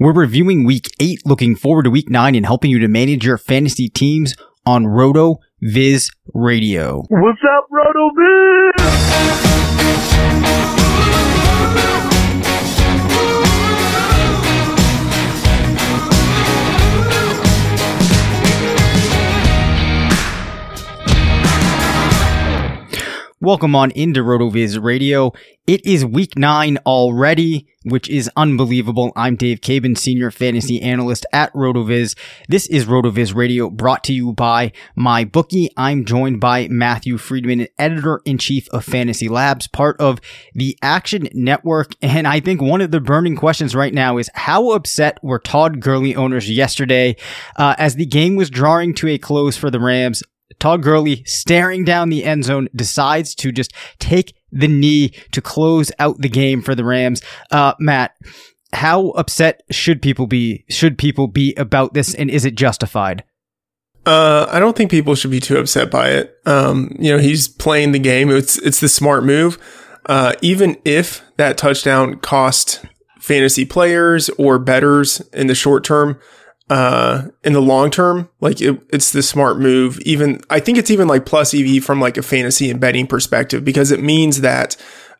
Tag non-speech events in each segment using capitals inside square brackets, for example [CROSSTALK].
We're reviewing week eight, looking forward to week nine and helping you to manage your fantasy teams on Roto Viz Radio. What's up, RotoViz? Welcome on into RotoViz Radio. It is week nine already, which is unbelievable. I'm Dave Caban, senior fantasy analyst at RotoViz. This is RotoViz Radio brought to you by MyBookie. I'm joined by Matthew Freedman, editor in chief of Fantasy Labs, part of the Action Network. And I think one of the burning questions right now is how upset were Todd Gurley owners yesterday uh, as the game was drawing to a close for the Rams? Todd Gurley staring down the end zone decides to just take the knee to close out the game for the Rams. Uh, Matt, how upset should people be? Should people be about this, and is it justified? Uh, I don't think people should be too upset by it. Um, you know, he's playing the game. It's it's the smart move. Uh, even if that touchdown cost fantasy players or betters in the short term, uh, in the long term, like it, it's the smart move. Even I think it's even like plus EV from like a fantasy and betting perspective because it means that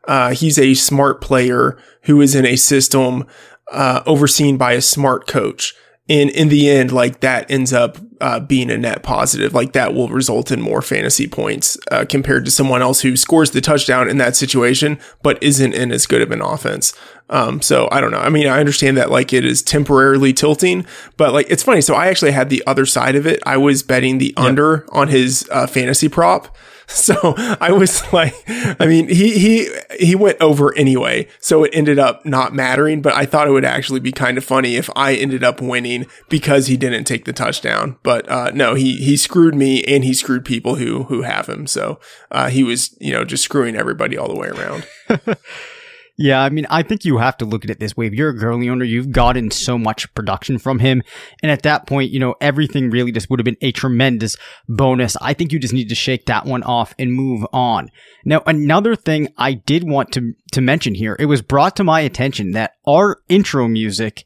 uh, he's a smart player who is in a system uh, overseen by a smart coach. And in the end, like that ends up uh, being a net positive. Like that will result in more fantasy points uh, compared to someone else who scores the touchdown in that situation, but isn't in as good of an offense. Um, so I don't know. I mean, I understand that like it is temporarily tilting, but like it's funny. So I actually had the other side of it. I was betting the yep. under on his uh, fantasy prop. So I was [LAUGHS] like, I mean, he, he, he went over anyway. So it ended up not mattering, but I thought it would actually be kind of funny if I ended up winning because he didn't take the touchdown. But, uh, no, he, he screwed me and he screwed people who, who have him. So, uh, he was, you know, just screwing everybody all the way around. [LAUGHS] Yeah, I mean, I think you have to look at it this way. If you're a Gurley owner, you've gotten so much production from him. And at that point, you know, everything really just would have been a tremendous bonus. I think you just need to shake that one off and move on. Now, another thing I did want to, to mention here, it was brought to my attention that our intro music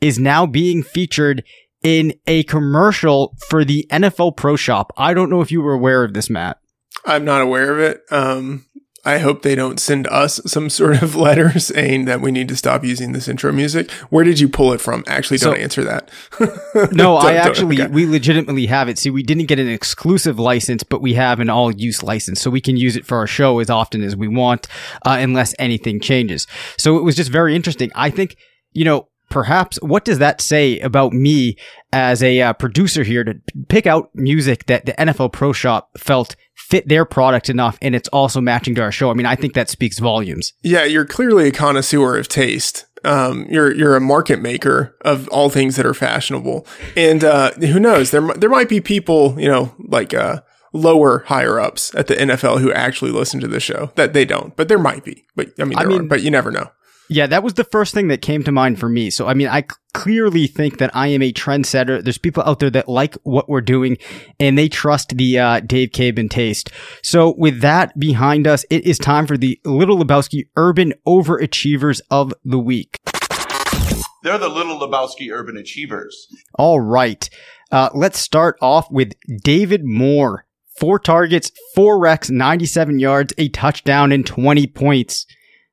is now being featured in a commercial for the NFL Pro Shop. I don't know if you were aware of this, Matt. I'm not aware of it. Um, I hope they don't send us some sort of [LAUGHS] letter saying that we need to stop using this intro music. Where did you pull it from? Actually, don't so, answer that. [LAUGHS] no, [LAUGHS] I actually, okay. we legitimately have it. See, we didn't get an exclusive license, but we have an all use license. So we can use it for our show as often as we want, uh, unless anything changes. So it was just very interesting. I think, you know, perhaps what does that say about me as a uh, producer here to pick out music that the NFL Pro Shop felt fit their product enough and it's also matching to our show. I mean, I think that speaks volumes. Yeah, you're clearly a connoisseur of taste. Um, you're you're a market maker of all things that are fashionable, and uh, who knows? There there might be people, you know, like uh, lower higher ups at the NFL who actually listen to the show. That they don't, but there might be. But I mean, I mean, are, but you never know. Yeah, that was the first thing that came to mind for me. So, I mean, I clearly think that I am a trendsetter. There's people out there that like what we're doing and they trust the uh, Dave Caban taste. So, with that behind us, it is time for the Little Lebowski Urban Overachievers of the Week. They're the Little Lebowski Urban Achievers. All right. Uh, let's start off with David Moore. Four targets, four recs, 97 yards, a touchdown, and 20 points.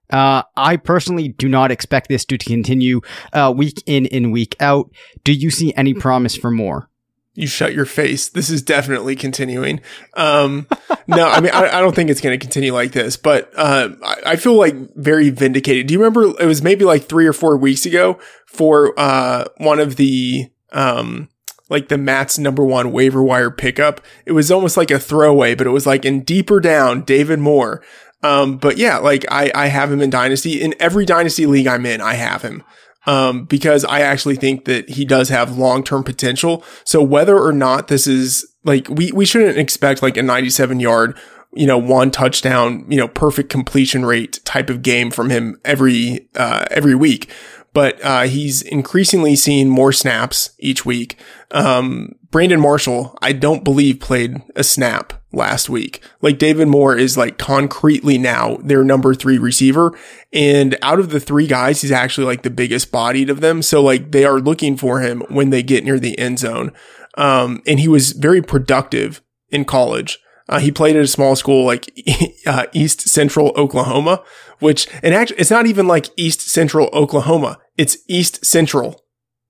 Uh, I personally do not expect this to continue uh, week in and week out. Do you see any promise for more? You shut your face. This is definitely continuing. Um, no, I mean, I, I, don't think it's going to continue like this, but, uh, I, I, feel like very vindicated. Do you remember it was maybe like three or four weeks ago for, uh, one of the, um, like the Matt's number one waiver wire pickup. It was almost like a throwaway, but it was like in deeper down, David Moore. Um, but yeah, like I, I have him in dynasty in every dynasty league I'm in. I have him. Um, because I actually think that he does have long-term potential. So whether or not this is like, we, we shouldn't expect like a 97 yard, you know, one touchdown, you know, perfect completion rate type of game from him every, uh, every week. But, uh, he's increasingly seeing more snaps each week. Um, Brandon Marshall, I don't believe played a snap last week. Like David Moore is like concretely now their number three receiver. And out of the three guys, he's actually like the biggest bodied of them. So like they are looking for him when they get near the end zone. Um, and he was very productive in college. Uh, he played at a small school like [LAUGHS] uh, East Central Oklahoma, which, and actually, it's not even like East Central Oklahoma. It's East Central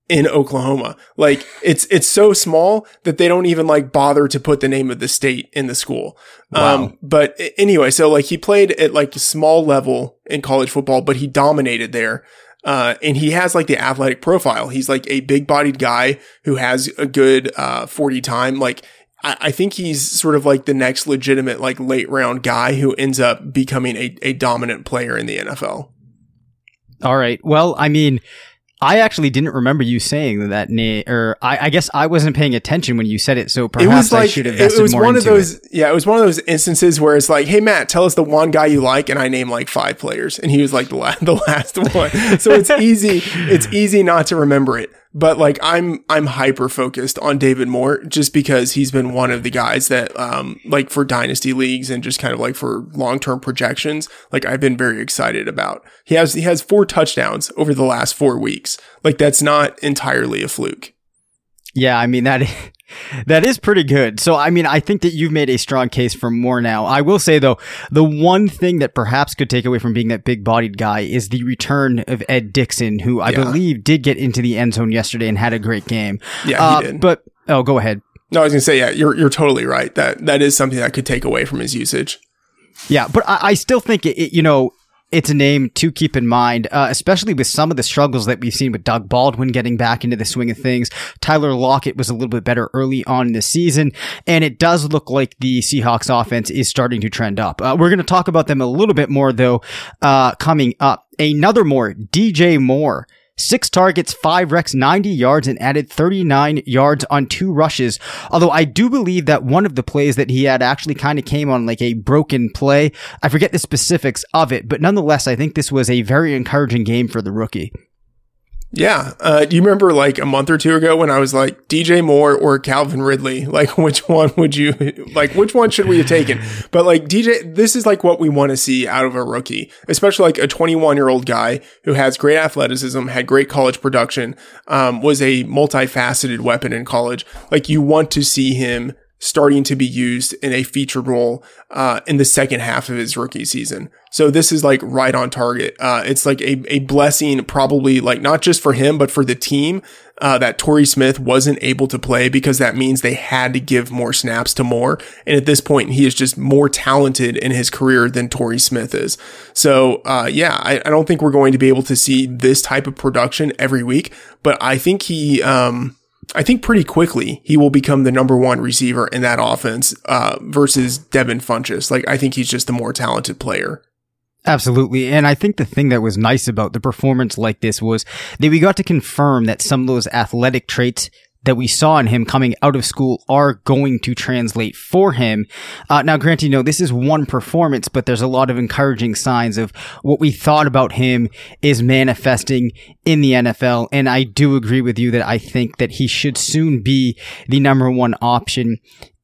in Oklahoma. Like it's it's so small that they don't even like bother to put the name of the state in the school. Wow. Um, but anyway, so like he played at like a small level in college football, but he dominated there. Uh, and he has like the athletic profile. He's like a big bodied guy who has a good, uh, 40 time. Like, I, I think he's sort of like the next legitimate, like late round guy who ends up becoming a, a dominant player in the NFL. All right. Well, I mean, I actually didn't remember you saying that name, or I, I, guess I wasn't paying attention when you said it. So perhaps it was like, I should have invested It was one of those, it. yeah, it was one of those instances where it's like, hey Matt, tell us the one guy you like, and I name like five players, and he was like the last, [LAUGHS] the last one. so it's easy, it's easy not to remember it but like I'm I'm hyper focused on David Moore just because he's been one of the guys that um like for dynasty leagues and just kind of like for long-term projections like I've been very excited about. He has he has four touchdowns over the last 4 weeks. Like that's not entirely a fluke. Yeah, I mean that [LAUGHS] that is pretty good. So, I mean, I think that you've made a strong case for more now. I will say, though, the one thing that perhaps could take away from being that big bodied guy is the return of Ed Dickson, who I yeah. believe did get into the end zone yesterday and had a great game. Yeah, uh, he did. But, oh, go ahead. No, I was going to say, yeah, you're, you're totally right. That, that is something that could take away from his usage. Yeah, but I, I still think it, it, you know, it's a name to keep in mind, uh, especially with some of the struggles that we've seen with Doug Baldwin getting back into the swing of things. Tyler Lockett was a little bit better early on in the season, and it does look like the Seahawks offense is starting to trend up. Uh, we're going to talk about them a little bit more, though, uh, coming up. Another more, DJ Moore. Six targets, five recs, 90 yards, and added 39 yards on two rushes. Although I do believe that one of the plays that he had actually kind of came on like a broken play. I forget the specifics of it, but nonetheless, I think this was a very encouraging game for the rookie. Yeah. Uh, do you remember like a month or two ago when I was like DJ Moore or Calvin Ridley? [LAUGHS] Like, which one would you like? Which one should we have taken? [LAUGHS] But like DJ, this is like what we want to see out of a rookie, especially like a 21 year old guy who has great athleticism, had great college production, um, was a multifaceted weapon in college. Like, you want to see him starting to be used in a featured role uh, in the second half of his rookie season. So this is like right on target. Uh, it's like a, a blessing, probably like not just for him, but for the team uh, that Torrey Smith wasn't able to play because that means they had to give more snaps to Moore. And at this point, he is just more talented in his career than Torrey Smith is. So uh, yeah, I, I, don't think we're going to be able to see this type of production every week, but I think he. Um, I think pretty quickly he will become the number one receiver in that offense uh, versus Devin Funchess. Like I think he's just the more talented player. Absolutely. And I think the thing that was nice about the performance like this was that we got to confirm that some of those athletic traits that we saw in him coming out of school are going to translate for him. Uh, now, granted, you know, this is one performance, but there's a lot of encouraging signs of what we thought about him is manifesting in the NFL. And I do agree with you that I think that he should soon be the number one option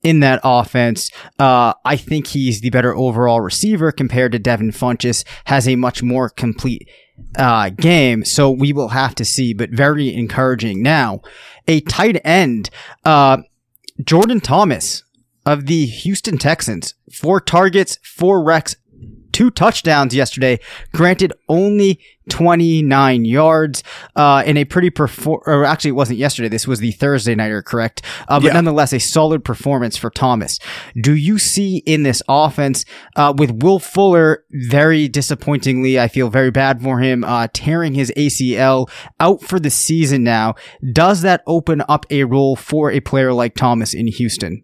in that offense. Uh, I think he's the better overall receiver compared to Devin Funchess, has a much more complete uh, game. So we will have to see, but very encouraging. Now, a tight end, uh, Jordan Thomas of the Houston Texans, four targets, four recs, two touchdowns yesterday. Granted, only 29 yards uh, in a pretty perform. Or actually, it wasn't yesterday. This was the Thursday nighter, correct? Uh, but yeah. nonetheless, a solid performance for Thomas. Do you see in this offense uh, with Will Fuller very disappointingly? I feel very bad for him, uh, tearing his ACL out for the season now. Does that open up a role for a player like Thomas in Houston?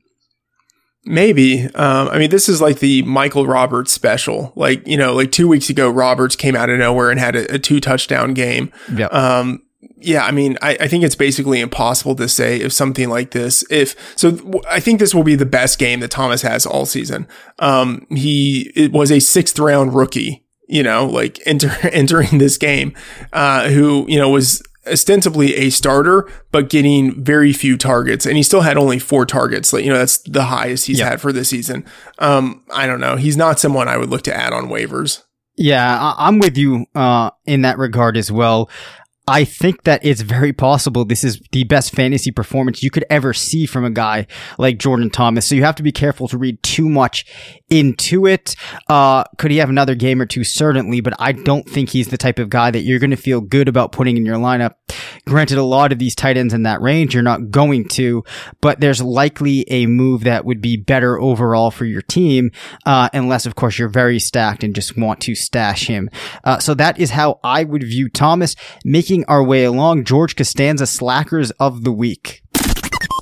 Maybe. Um, I mean, this is like the Michael Roberts special. Like, you know, like two weeks ago, Roberts came out of nowhere and had a, a two touchdown game. Yeah. Um, yeah, I mean, I, I, think it's basically impossible to say if something like this, if so, I think this will be the best game that Thomas has all season. Um, he it was a sixth round rookie, you know, like enter, [LAUGHS] entering this game, uh, who, you know, was ostensibly a starter, but getting very few targets. And he still had only four targets. Like, you know, that's the highest he's yep. had for this season. Um, I don't know. He's not someone I would look to add on waivers. Yeah, I'm with you uh, in that regard as well. I think that it's very possible this is the best fantasy performance you could ever see from a guy like Jordan Thomas. So you have to be careful to read too much into it. Uh, could he have another game or two? Certainly, but I don't think he's the type of guy that you're going to feel good about putting in your lineup. Granted, a lot of these tight ends in that range, you're not going to, but there's likely a move that would be better overall for your team, uh, unless of course you're very stacked and just want to stash him. Uh, so that is how I would view Thomas making our way along, George Costanza Slackers of the Week.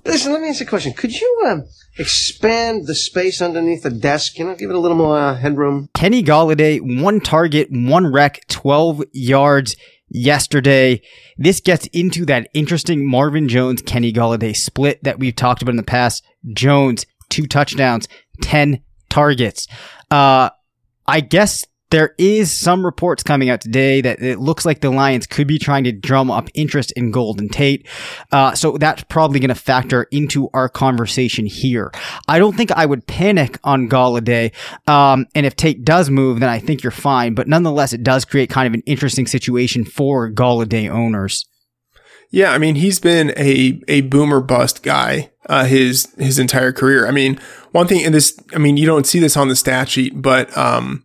Listen, let me ask you a question. Could you uh, expand the space underneath the desk? You know, give it a little more uh, headroom. Kenny Golladay, one target, one rec, 12 yards yesterday. This gets into that interesting Marvin Jones Kenny Golladay split that we've talked about in the past. Jones, two touchdowns, 10 targets. Uh, I guess there is some reports coming out today that it looks like the Lions could be trying to drum up interest in Golden Tate. Uh, so that's probably going to factor into our conversation here. I don't think I would panic on Golladay. Um, and if Tate does move, then I think you're fine. But nonetheless, it does create kind of an interesting situation for Golladay owners. Yeah, I mean, he's been a, a boomer bust guy, uh, his, his entire career. I mean, one thing in this, I mean, you don't see this on the stat sheet, but, um,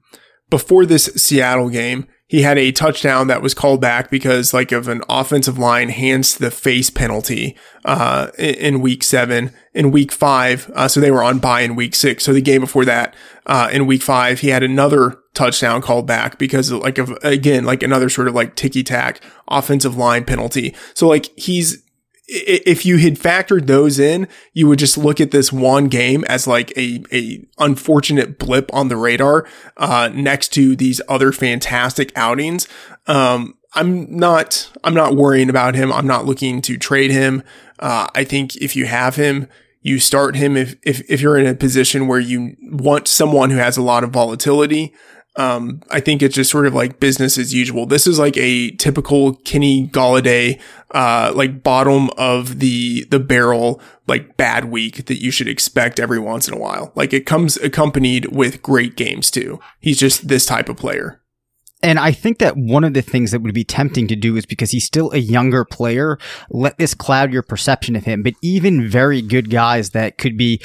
before this Seattle game, he had a touchdown that was called back because like of an offensive line hands the face penalty uh, in week seven. In week five, uh, so they were on bye in week six. So the game before that, uh, in week five, he had another touchdown called back because like of again like another sort of like ticky tack offensive line penalty. So like he's if you had factored those in, you would just look at this one game as like a, a unfortunate blip on the radar, uh, next to these other fantastic outings. Um, I'm not, I'm not worrying about him. I'm not looking to trade him. Uh, I think if you have him, you start him if, if, if you're in a position where you want someone who has a lot of volatility. Um, I think it's just sort of like business as usual. This is like a typical Kenny Golladay, uh, like bottom of the, the barrel, like bad week that you should expect every once in a while. Like it comes accompanied with great games too. He's just this type of player. And I think that one of the things that would be tempting to do is because he's still a younger player, let this cloud your perception of him. But even very good guys that could be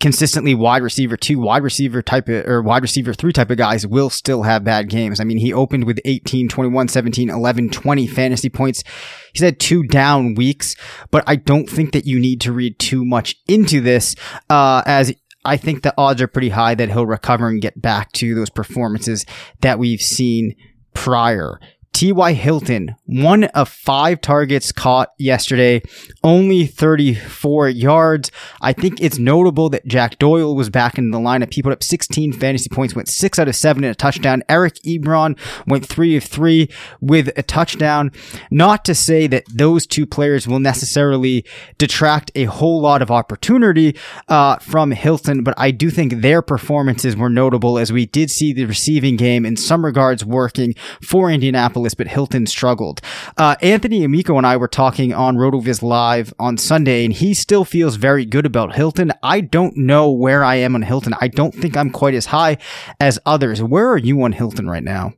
consistently wide receiver two, wide receiver type of, or wide receiver three type of guys will still have bad games. I mean, he opened with 18, 21, 17, 11, 20 fantasy points. He's had two down weeks, but I don't think that you need to read too much into this, uh, as I think the odds are pretty high that he'll recover and get back to those performances that we've seen prior. T.Y. Hilton, one of five targets caught yesterday, only 34 yards. I think it's notable that Jack Doyle was back in the lineup. He put up 16 fantasy points, went six out of seven in a touchdown. Eric Ebron went three of three with a touchdown. Not to say that those two players will necessarily detract a whole lot of opportunity uh, from Hilton, but I do think their performances were notable as we did see the receiving game in some regards working for Indianapolis, but Hilton struggled. Uh, Anthony Amico and I were talking on RotoViz Live on Sunday, and he still feels very good about Hilton. I don't know where I am on Hilton. I don't think I'm quite as high as others. Where are you on Hilton right now?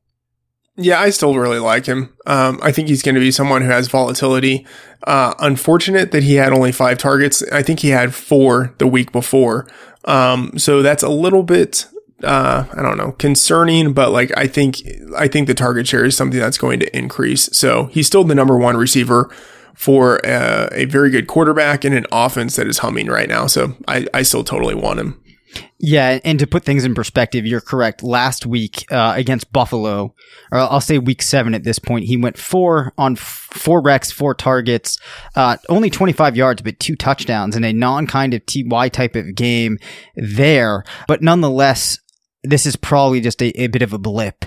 Yeah, I still really like him. Um, I think he's going to be someone who has volatility. Uh, unfortunate that he had only five targets. I think he had four the week before. Um, so that's a little bit, uh, I don't know, concerning, but like, I think, I think the target share is something that's going to increase. So he's still the number one receiver for a, uh, a very good quarterback and an offense that is humming right now. So I, I still totally want him. Yeah, and to put things in perspective, you're correct. Last week uh, against Buffalo, or I'll say week seven at this point, he went four on f- four recs, four targets, uh, only 25 yards, but two touchdowns in a non kind of TY type of game there. But nonetheless, this is probably just a, a bit of a blip.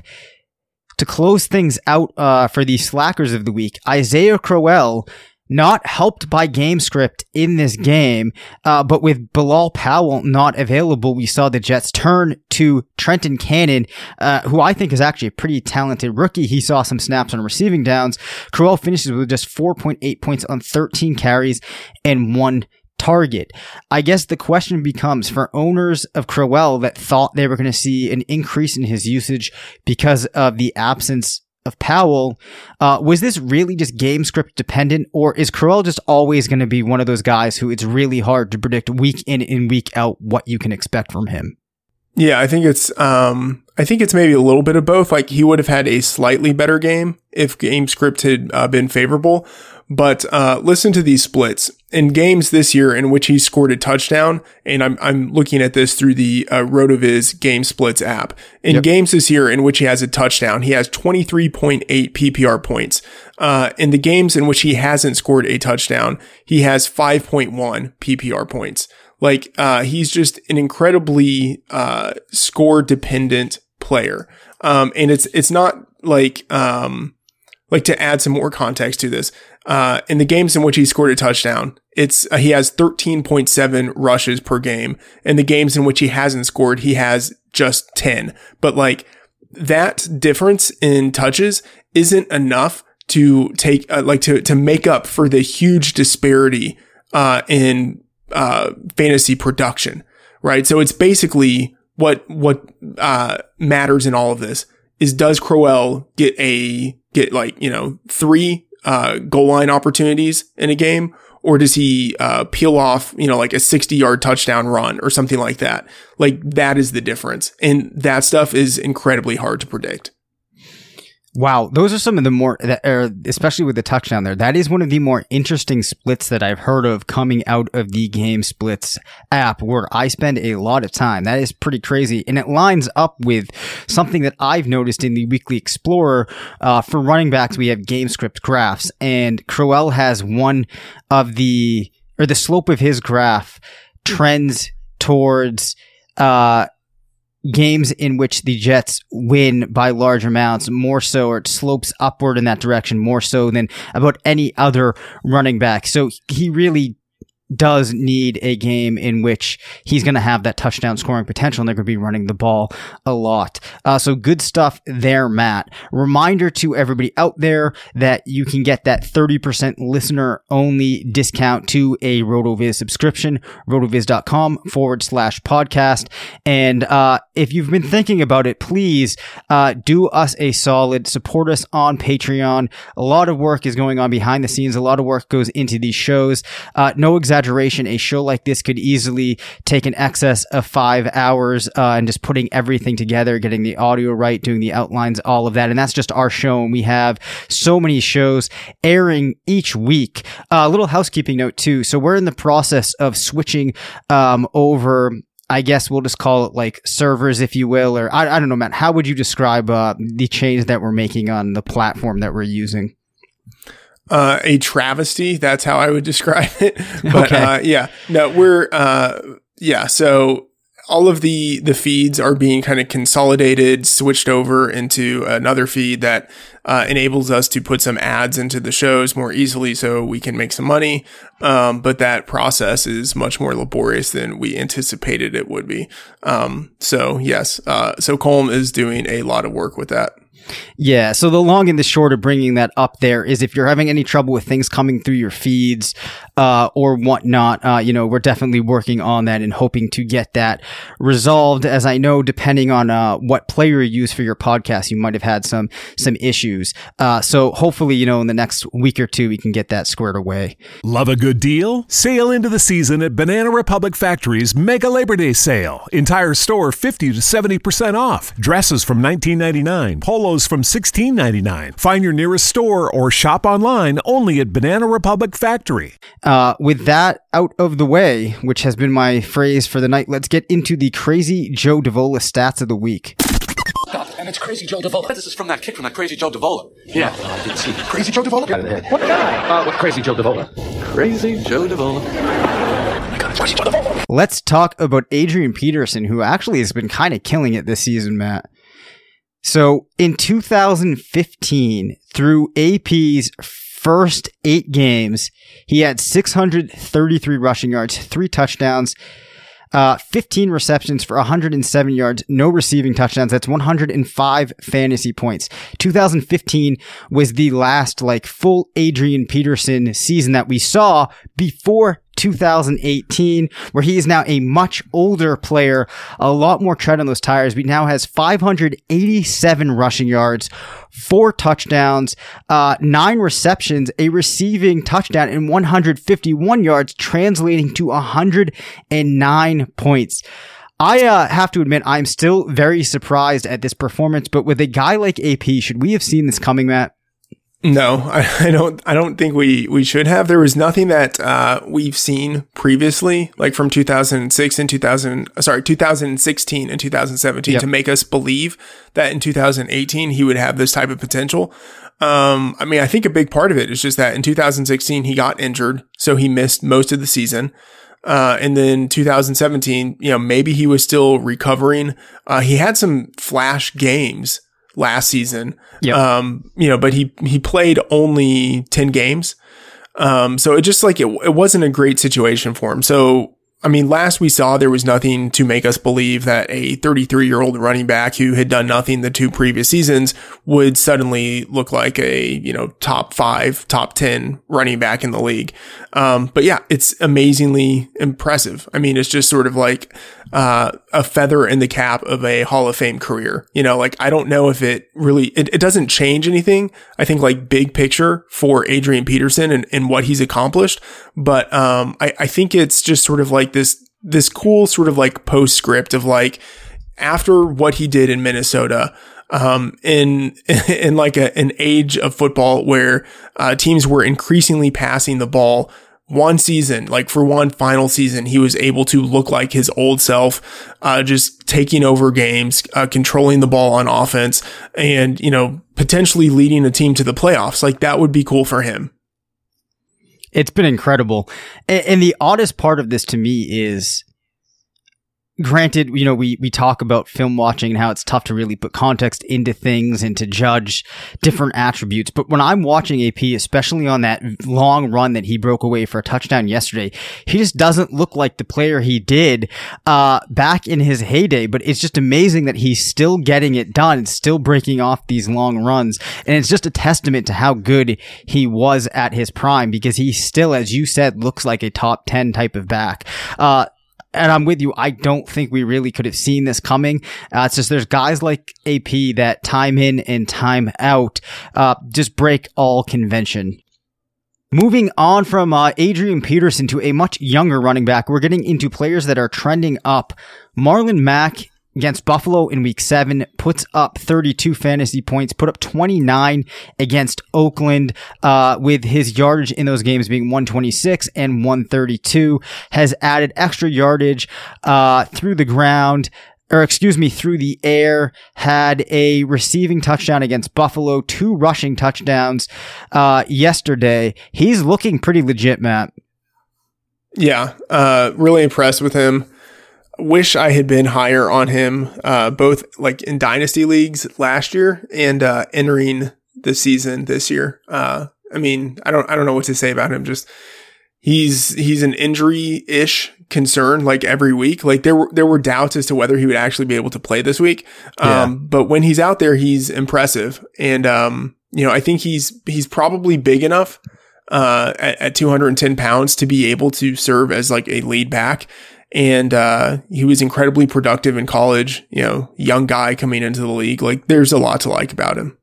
To close things out uh, for the slackers of the week, Isaiah Crowell not helped by game script in this game, uh, but with Bilal Powell not available, we saw the Jets turn to Trenton Cannon, uh, who I think is actually a pretty talented rookie. He saw some snaps on receiving downs. Crowell finishes with just 4.8 points on 13 carries and one target. I guess the question becomes for owners of Crowell that thought they were going to see an increase in his usage because of the absence of Powell. Uh, was this really just game script dependent, or is Crowell just always going to be one of those guys who it's really hard to predict week in and week out what you can expect from him? Yeah, I think it's um I think it's maybe a little bit of both. Like he would have had a slightly better game if game script had uh, been favorable, but uh, listen to these splits in games this year in which he scored a touchdown. And I'm I'm looking at this through the uh, RotoViz Game Splits app. In yep. games this year in which he has a touchdown, he has 23.8 PPR points. Uh, in the games in which he hasn't scored a touchdown, he has 5.1 PPR points. Like uh, he's just an incredibly uh, score dependent player. Um, and it's it's not like um, like to add some more context to this. Uh, in the games in which he scored a touchdown, it's uh, he has 13.7 rushes per game. In the games in which he hasn't scored, he has just 10. But like that difference in touches isn't enough to take uh, like to to make up for the huge disparity uh, in uh, fantasy production, right? So it's basically what what uh, matters in all of this is does Crowell get a get like you know three uh, goal line opportunities in a game, or does he uh, peel off you know like a sixty yard touchdown run or something like that? Like that is the difference, and that stuff is incredibly hard to predict. Wow, those are some of the more, especially with the touchdown there. That is one of the more interesting splits that I've heard of coming out of the Game Splits app, where I spend a lot of time. That is pretty crazy, and it lines up with something that I've noticed in the Weekly Explorer. Uh, for running backs, we have game script graphs, and Crowell has one of the or the slope of his graph trends towards uh, games in which the Jets win by large amounts, more so, or it slopes upward in that direction more so than about any other running back. So he really does need a game in which he's going to have that touchdown scoring potential and they're going to be running the ball a lot. Uh, so good stuff there, Matt. Reminder to everybody out there that you can get that 30% listener only discount to a RotoViz subscription, rotoviz.com forward slash podcast. And uh, if you've been thinking about it, please uh, do us a solid, support us on Patreon. A lot of work is going on behind the scenes. A lot of work goes into these shows. Uh, no exaggeration. A show like this could easily take an excess of five hours uh, and just putting everything together, getting the audio right, doing the outlines, all of that. And that's just our show. And we have so many shows airing each week. A little housekeeping note too. So we're in the process of switching um, over I guess we'll just call it like servers, if you will, or I, I don't know, Matt. How would you describe uh, the change that we're making on the platform that we're using? Uh, a travesty. That's how I would describe [LAUGHS] it. But Okay. uh, yeah, no, we're uh, yeah. So all of the the feeds are being kind of consolidated, switched over into another feed that uh, enables us to put some ads into the shows more easily, so we can make some money. Um, but that process is much more laborious than we anticipated it would be. Um, so yes, uh, so Colm is doing a lot of work with that. Yeah. So the long and the short of bringing that up there is if you're having any trouble with things coming through your feeds uh, or whatnot, uh, you know, we're definitely working on that and hoping to get that resolved. As I know, depending on uh, what player you use for your podcast, you might have had some some issues. Uh, so hopefully, you know, in the next week or two, we can get that squared away. Love a good deal? Sail into the season at Banana Republic Factory's Mega Labor Day sale. Entire store 50 to 70% off. Dresses from $19.99, polos from $16.99. Find your nearest store or shop online only at Banana Republic Factory. Uh, with that out of the way, which has been my phrase for the night, let's get into the crazy Joe Davola stats of the week. And it's Crazy Joe Davola. This is from that kick from that Crazy Joe Davola. Yeah, I did see. Crazy Joe Davola? Got it. What guy? Uh, what Crazy Joe Davola? Crazy Joe Davola. Oh my God, it's Crazy Joe Davola. Let's talk about Adrian Peterson, who actually has been kind of killing it this season, Matt. So in 2015, through AP's first eight games, he had 633 rushing yards, three touchdowns, uh, 15 receptions for 107 yards, no receiving touchdowns. That's 105 fantasy points. 2015 was the last like full Adrian Peterson season that we saw before 2018, where he is now a much older player, a lot more tread on those tires. He now has 587 rushing yards, four touchdowns, uh, nine receptions, a receiving touchdown, and 151 yards, translating to 109 points. I uh, have to admit, I'm still very surprised at this performance, but with a guy like AP, should we have seen this coming, Matt? No, I, I don't. I don't think we we should have. There was nothing that uh, we've seen previously, like from 2006 and 2000. Sorry, 2016 and 2017, Yep. to make us believe that in 2018 he would have this type of potential. Um, I mean, I think a big part of it is just that in 2016 he got injured, so he missed most of the season. Uh, and then 2017, you know, maybe he was still recovering. Uh, he had some flash games last season. Yep. Um, you know, but he, he played only 10 games. Um, so it just like it, it wasn't a great situation for him. So, I mean, last we saw, there was nothing to make us believe that a 33 year old running back who had done nothing the two previous seasons would suddenly look like a, you know, top five, top 10 running back in the league. Um, but yeah, it's amazingly impressive. I mean, it's just sort of like, uh, a feather in the cap of a Hall of Fame career. You know, like I don't know if it really, it, it doesn't change anything. I think like big picture for Adrian Peterson and, and what he's accomplished. But, um, I, I think it's just sort of like this, this cool sort of like postscript of like, after what he did in Minnesota, um, in [LAUGHS] in like a, an age of football where uh, teams were increasingly passing the ball. One season, like for one final season, he was able to look like his old self, uh, just taking over games, uh, controlling the ball on offense, and you know potentially leading a team to the playoffs. Like that would be cool for him. It's been incredible. A- And, the oddest part of this to me is granted, you know, we, we talk about film watching and how it's tough to really put context into things and to judge different attributes. But when I'm watching AP, especially on that long run that he broke away for a touchdown yesterday, he just doesn't look like the player he did, uh, back in his heyday. But it's just amazing that he's still getting it done and still breaking off these long runs. And it's just a testament to how good he was at his prime because he still, as you said, looks like a top 10 type of back. Uh, and I'm with you. I don't think we really could have seen this coming. Uh, it's just there's guys like AP that time in and time out uh, just break all convention. Moving on from uh, Adrian Peterson to a much younger running back, we're getting into players that are trending up. Marlon Mack against Buffalo in week seven, puts up 32 fantasy points, put up 29 against Oakland, uh, with his yardage in those games being 126 and 132, has added extra yardage, uh, through the ground. Or excuse me, through the air, had a receiving touchdown against Buffalo, two rushing touchdowns, uh, yesterday. He's looking pretty legit, Matt. Yeah, uh, really impressed with him wish I had been higher on him, uh, both like in dynasty leagues last year and uh, entering the season this year. Uh, I mean, I don't, I don't know what to say about him. Just he's he's an injury ish concern like every week. Like there were there were doubts as to whether he would actually be able to play this week. Um, yeah. but when he's out there, he's impressive, and um, you know, I think he's he's probably big enough. Uh, at, at 210 pounds to be able to serve as like a lead back and uh, he was incredibly productive in college. You know, young guy coming into the league. Like, there's a lot to like about him.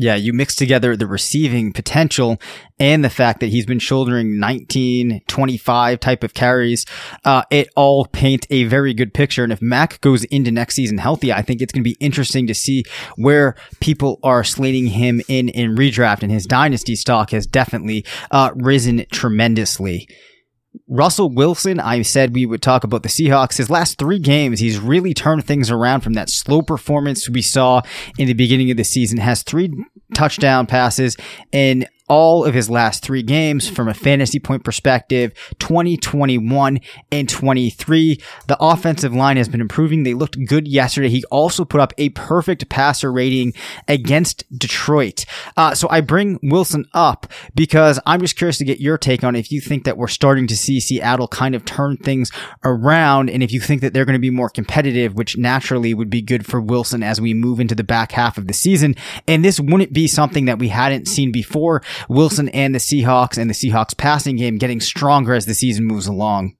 Yeah, you mix together the receiving potential and the fact that he's been shouldering 19, 25 type of carries. Uh, it all paint a very good picture. And if Mack goes into next season healthy, I think it's going to be interesting to see where people are slating him in in redraft. And his dynasty stock has definitely uh, risen tremendously. Russell Wilson, I said we would talk about the Seahawks. His last three games, he's really turned things around from that slow performance we saw in the beginning of the season. Has three touchdown passes and all of his last three games from a fantasy point perspective 2021 and 23 the offensive line has been improving. They looked good yesterday. He also put up a perfect passer rating against detroit. Uh, so i bring wilson up because i'm just curious to get your take on if you think that we're starting to see seattle kind of turn things around and if you think that they're going to be more competitive which naturally would be good for wilson as we move into the back half of the season. And this wouldn't be something that we hadn't seen before Wilson and the Seahawks and the Seahawks passing game getting stronger as the season moves along.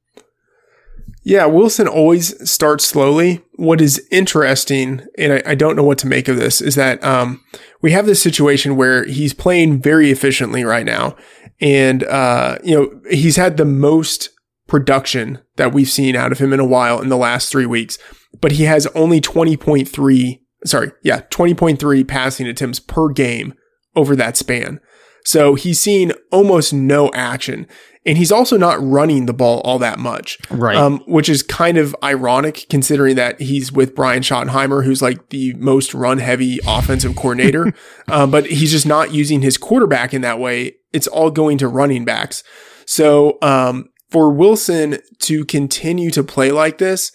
Yeah, Wilson always starts slowly. What is interesting, and I, I don't know what to make of this, is that um, we have this situation where he's playing very efficiently right now. And, uh, you know, he's had the most production that we've seen out of him in a while in the last three weeks, but he has only 20.3, sorry, yeah, 20.3 passing attempts per game over that span. So he's seen almost no action. And he's also not running the ball all that much. Right. Um, which is kind of ironic considering that he's with Brian Schottenheimer, who's like the most run heavy offensive coordinator. uh, [LAUGHS] but he's just not using his quarterback in that way. It's all going to running backs. So, um, for Wilson to continue to play like this,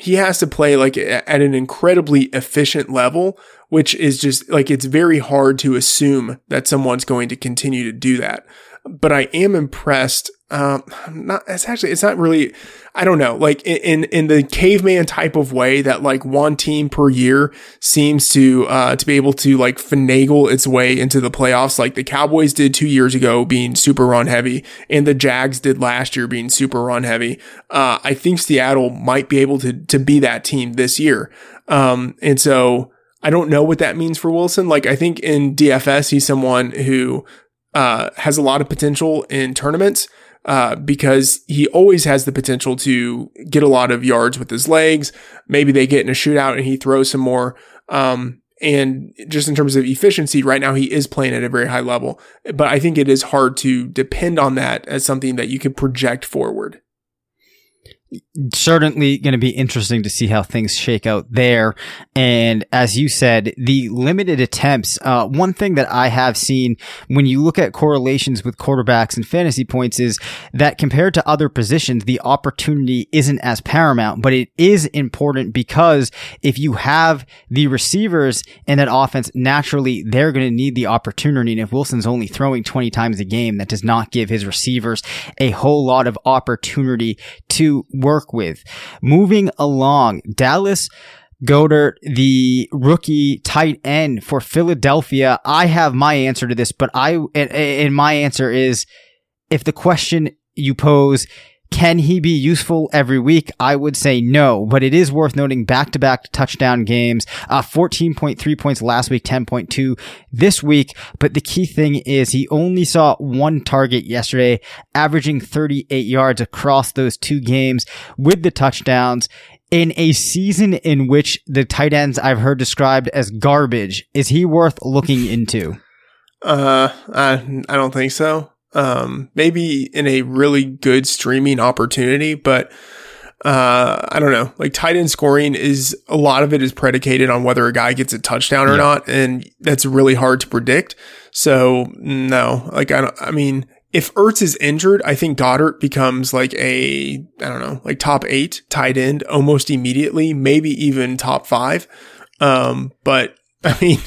he has to play like at an incredibly efficient level which is just like it's very hard to assume that someone's going to continue to do that. But I am impressed. Um, not it's actually it's not really. I don't know. Like in in the caveman type of way that like one team per year seems to uh to be able to like finagle its way into the playoffs. Like the Cowboys did two years ago, being super run heavy, and the Jags did last year, being super run heavy. Uh, I think Seattle might be able to to be that team this year. Um, and so I don't know what that means for Wilson. Like, I think in DFS, he's someone who uh, has a lot of potential in tournaments uh, because he always has the potential to get a lot of yards with his legs. Maybe they get in a shootout and he throws some more. Um, and just in terms of efficiency, right now he is playing at a very high level. But I think it is hard to depend on that as something that you can project forward. Certainly going to be interesting to see how things shake out there. And as you said, the limited attempts, uh, one thing that I have seen when you look at correlations with quarterbacks and fantasy points is that compared to other positions, the opportunity isn't as paramount, but it is important because if you have the receivers in that offense, naturally they're going to need the opportunity. And if Wilson's only throwing 20 times a game, that does not give his receivers a whole lot of opportunity to work with. Moving along, Dallas Goedert, the rookie tight end for Philadelphia. I have my answer to this, but I, and, and my answer is if the question you pose can he be useful every week? I would say no, but it is worth noting back to back touchdown games, uh, 14.3 points last week, 10.2 this week. But the key thing is he only saw one target yesterday, averaging 38 yards across those two games with the touchdowns in a season in which the tight ends I've heard described as garbage. Is he worth looking into? Uh, I, I don't think so um, maybe in a really good streaming opportunity, but uh, I don't know. Like tight end scoring is a lot of it is predicated on whether a guy gets a touchdown or yeah. not, and that's really hard to predict. So no, like I don't. I mean, if Ertz is injured, I think Goedert becomes like a I don't know, like top eight tight end almost immediately, maybe even top five. Um, but [LAUGHS] I mean,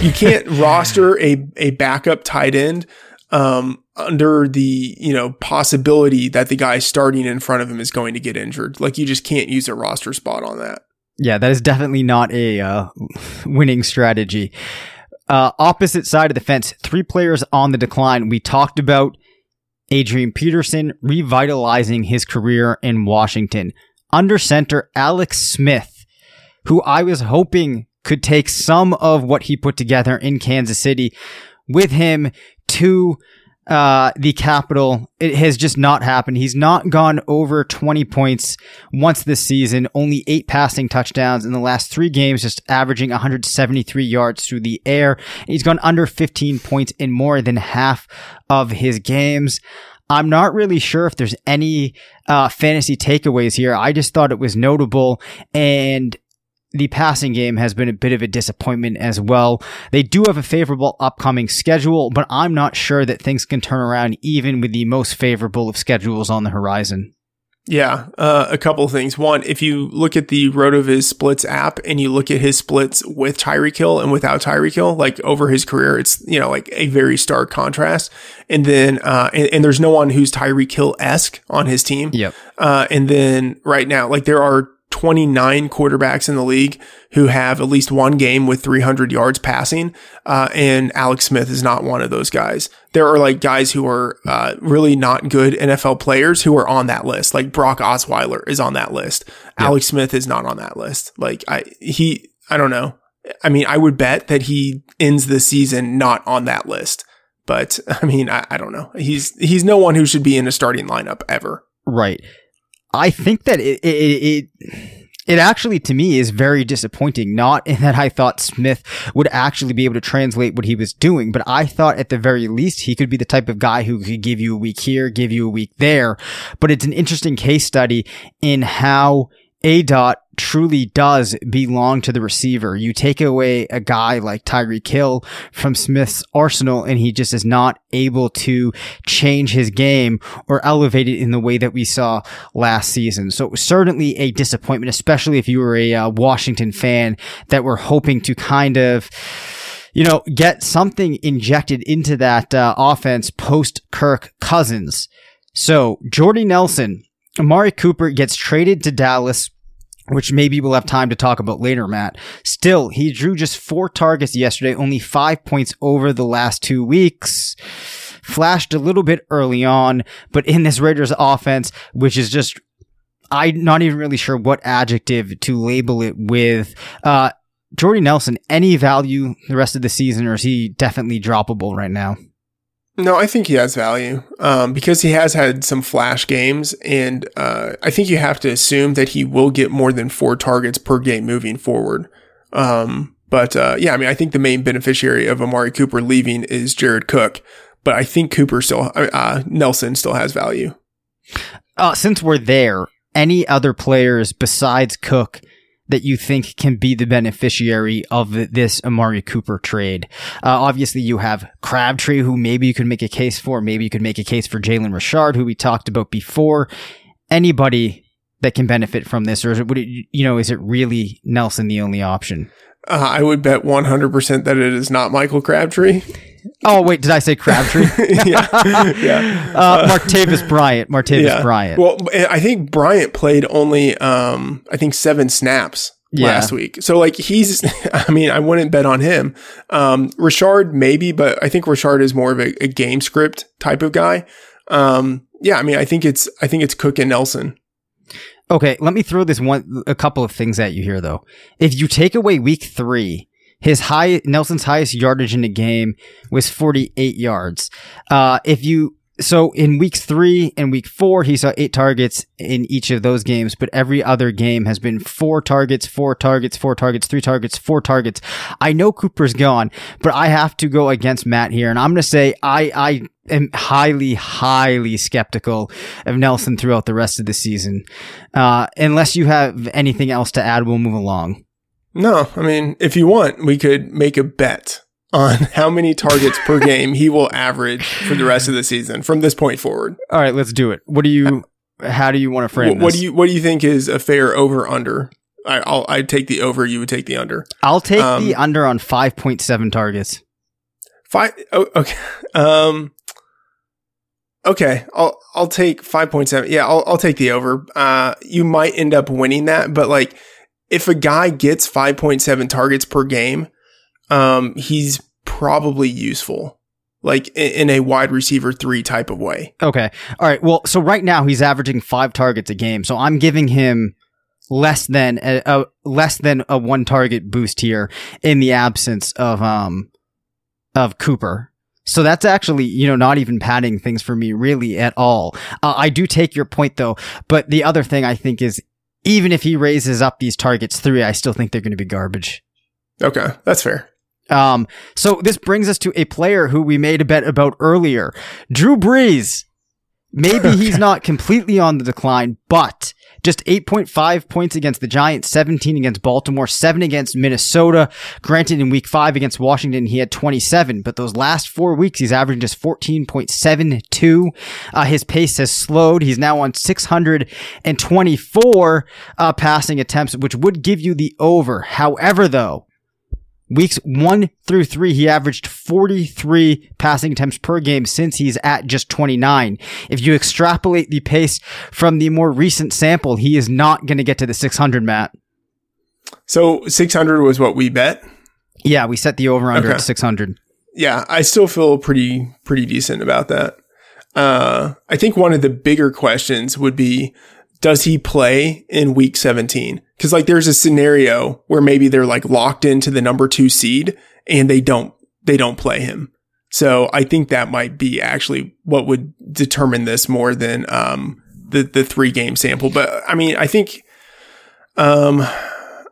you can't [LAUGHS] roster a a backup tight end um, under the you know possibility that the guy starting in front of him is going to get injured. Like you just can't use a roster spot on that. Yeah, that is definitely not a uh, [LAUGHS] winning strategy. Uh, opposite side of the fence, three players on the decline. We talked about Adrian Peterson revitalizing his career in Washington. Under center, Alex Smith, who I was hoping could take some of what he put together in Kansas City with him to uh, the capital. It has just not happened. He's not gone over 20 points once this season, only eight passing touchdowns in the last three games, just averaging 173 yards through the air. He's gone under 15 points in more than half of his games. I'm not really sure if there's any uh, fantasy takeaways here. I just thought it was notable and the passing game has been a bit of a disappointment as well. They do have a favorable upcoming schedule, but I'm not sure that things can turn around even with the most favorable of schedules on the horizon. Yeah, uh, a couple of things. One, if you look at the RotoViz splits app and you look at his splits with Tyreek Hill and without Tyreek Hill, like over his career, it's, you know, like a very stark contrast. And then, uh, and, and there's no one who's Tyreek Hill esque on his team. Yep. Uh, and then right now, like there are 29 quarterbacks in the league who have at least one game with 300 yards passing. Uh, and Alex Smith is not one of those guys. There are like guys who are uh, really not good NFL players who are on that list. Like Brock Osweiler is on that list. Alex Smith is not on that list. Like I, he, I don't know. I mean, I would bet that he ends the season not on that list. But [LAUGHS] I mean, I, I don't know. He's, he's no one who should be in a starting lineup ever. Right. I think that it, it, it it actually to me is very disappointing. Not in that i thought smith would actually be able to translate what he was doing but i thought at the very least he could be the type of guy who could give you a week here give you a week there. But it's an interesting case study in how aDOT truly does belong to the receiver. You take away a guy like Tyreek Hill from Smith's arsenal and he just is not able to change his game or elevate it in the way that we saw last season. So it was certainly a disappointment, especially if you were a uh, Washington fan that were hoping to kind of you know, get something injected into that uh, offense post Kirk Cousins. So Jordy Nelson, Amari Cooper gets traded to Dallas which maybe we'll have time to talk about later, Matt. Still, he drew just four targets yesterday, only five points over the last two weeks. Flashed a little bit early on, but in this Raiders offense, which is just, I'm not even really sure what adjective to label it with. Uh, Jordy Nelson, any value the rest of the season, or is he definitely droppable right now? No, I think he has value um, because he has had some flash games, and uh, I think you have to assume that he will get more than four targets per game moving forward. Um, but uh, yeah, I mean, I think the main beneficiary of Amari Cooper leaving is Jared Cook, but I think Cooper still, uh, Nelson still has value. Uh, since we're there, any other players besides Cook that you think can be the beneficiary of this Amari Cooper trade? Uh, obviously, you have Crabtree, who maybe you could make a case for. Maybe you could make a case for Jalen Richard, who we talked about before. Anybody that can benefit from this, or is it, would it, you know, is it really Nelson the only option? Uh, I would bet 100% that it is not Michael Crabtree. Oh wait, did I say Crabtree? [LAUGHS] yeah, [LAUGHS] yeah. Uh, Martavis Bryant. Martavis yeah. Bryant. Well, I think Bryant played only, um, I think seven snaps yeah. last week. So like he's, [LAUGHS] I mean, I wouldn't bet on him. Um, Richard maybe, but I think Richard is more of a, a game script type of guy. Um, yeah, I mean, I think it's, I think it's Cook and Nelson. Okay, let me throw this one a couple of things at you here though. If you take away week 3, his high Nelson's highest yardage in the game was 48 yards. Uh, if you so in weeks three and week four, he saw eight targets in each of those games, but every other game has been four targets, four targets, four targets, three targets, four targets. I know Cooper's gone, but I have to go against Matt here, and I'm going to say I I am highly, highly skeptical of Nelson throughout the rest of the season. Uh, unless you have anything else to add, we'll move along. No, I mean, if you want, we could make a bet on [LAUGHS] how many targets per game he will average for the rest of the season from this point forward. All right, let's do it. What do you? How do you want to frame what, this? do you What do you think is a fair over under? I, I'll I'd take the over. You would take the under. I'll take um, the under on five point seven targets. Five. Oh, okay. [LAUGHS] Um. Okay, I'll I'll take five point seven. Yeah, I'll I'll take the over. Uh, you might end up winning that, but like if a guy gets 5.7 targets per game, um, he's probably useful, like in, a wide receiver three type of way. Okay. All right. Well, so right now he's averaging five targets a game. So I'm giving him less than a, a less than a one target boost here in the absence of um of Cooper. So that's actually, you know, not even padding things for me really at all. Uh, I do take your point though, but the other thing I think is even if he raises up these targets three, I still think they're going to be garbage. Okay, that's fair. Um, so this brings us to a player who we made a bet about earlier, Drew Brees. Maybe okay. [LAUGHS] he's not completely on the decline, but just 8.5 points against the Giants, 17 against Baltimore, 7 against Minnesota. Granted, in week 5 against Washington, he had 27, but those last four weeks, he's averaging just 14.72. Uh, his pace has slowed. He's now on 624 uh, passing attempts, which would give you the over. However, though, Weeks one through three, he averaged 43 passing attempts per game since he's at just 29. If you extrapolate the pace from the more recent sample, he is not going to get to the 600, Matt. So 600 was what we bet? Yeah, we set the over under okay. at 600. Yeah, I still feel pretty, pretty decent about that. Uh, I think one of the bigger questions would be, does he play in week 17? Cause like there's a scenario where maybe they're like locked into the number two seed and they don't, they don't play him. So I think that might be actually what would determine this more than, um, the, the three game sample. But I mean, I think, um,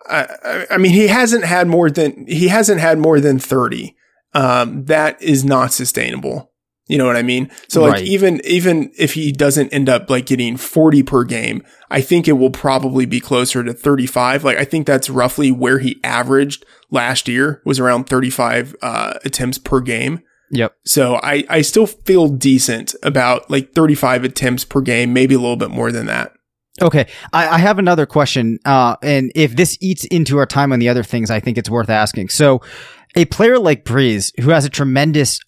I, I mean, he hasn't had more than, he hasn't had more than 30. Um, that is not sustainable. You know what I mean? So like right. even even if he doesn't end up like getting 40 per game, I think it will probably be closer to 35. Like I think that's roughly where he averaged last year was around 35 uh, attempts per game. Yep. So I I still feel decent about like 35 attempts per game, maybe a little bit more than that. Okay, I, I, have another question, uh, and if this eats into our time on the other things, I think it's worth asking. So, a player like Brees, who has a tremendous